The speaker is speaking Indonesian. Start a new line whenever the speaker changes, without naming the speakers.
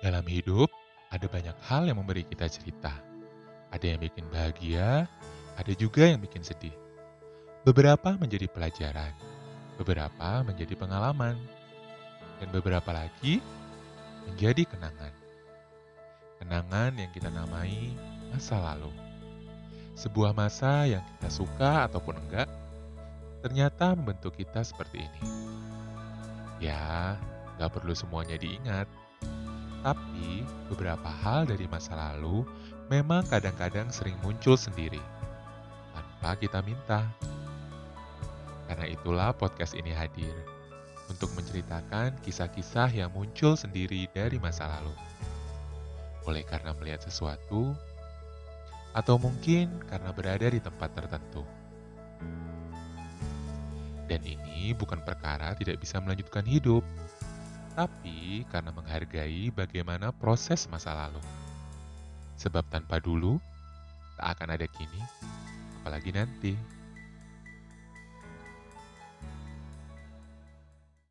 Dalam hidup, ada banyak hal yang memberi kita cerita. Ada yang bikin bahagia, ada juga yang bikin sedih. Beberapa menjadi pelajaran, beberapa menjadi pengalaman, dan beberapa lagi menjadi kenangan. Kenangan yang kita namai masa lalu. Sebuah masa yang kita suka ataupun enggak, ternyata membentuk kita seperti ini. Ya, nggak perlu semuanya diingat. Tapi, beberapa hal dari masa lalu memang kadang-kadang sering muncul sendiri, tanpa kita minta. Karena itulah podcast ini hadir, untuk menceritakan kisah-kisah yang muncul sendiri dari masa lalu. Boleh karena melihat sesuatu, atau mungkin karena berada di tempat tertentu. Dan ini bukan perkara tidak bisa melanjutkan hidup, tapi karena menghargai bagaimana proses masa lalu. Sebab tanpa dulu, tak akan ada kini, apalagi nanti.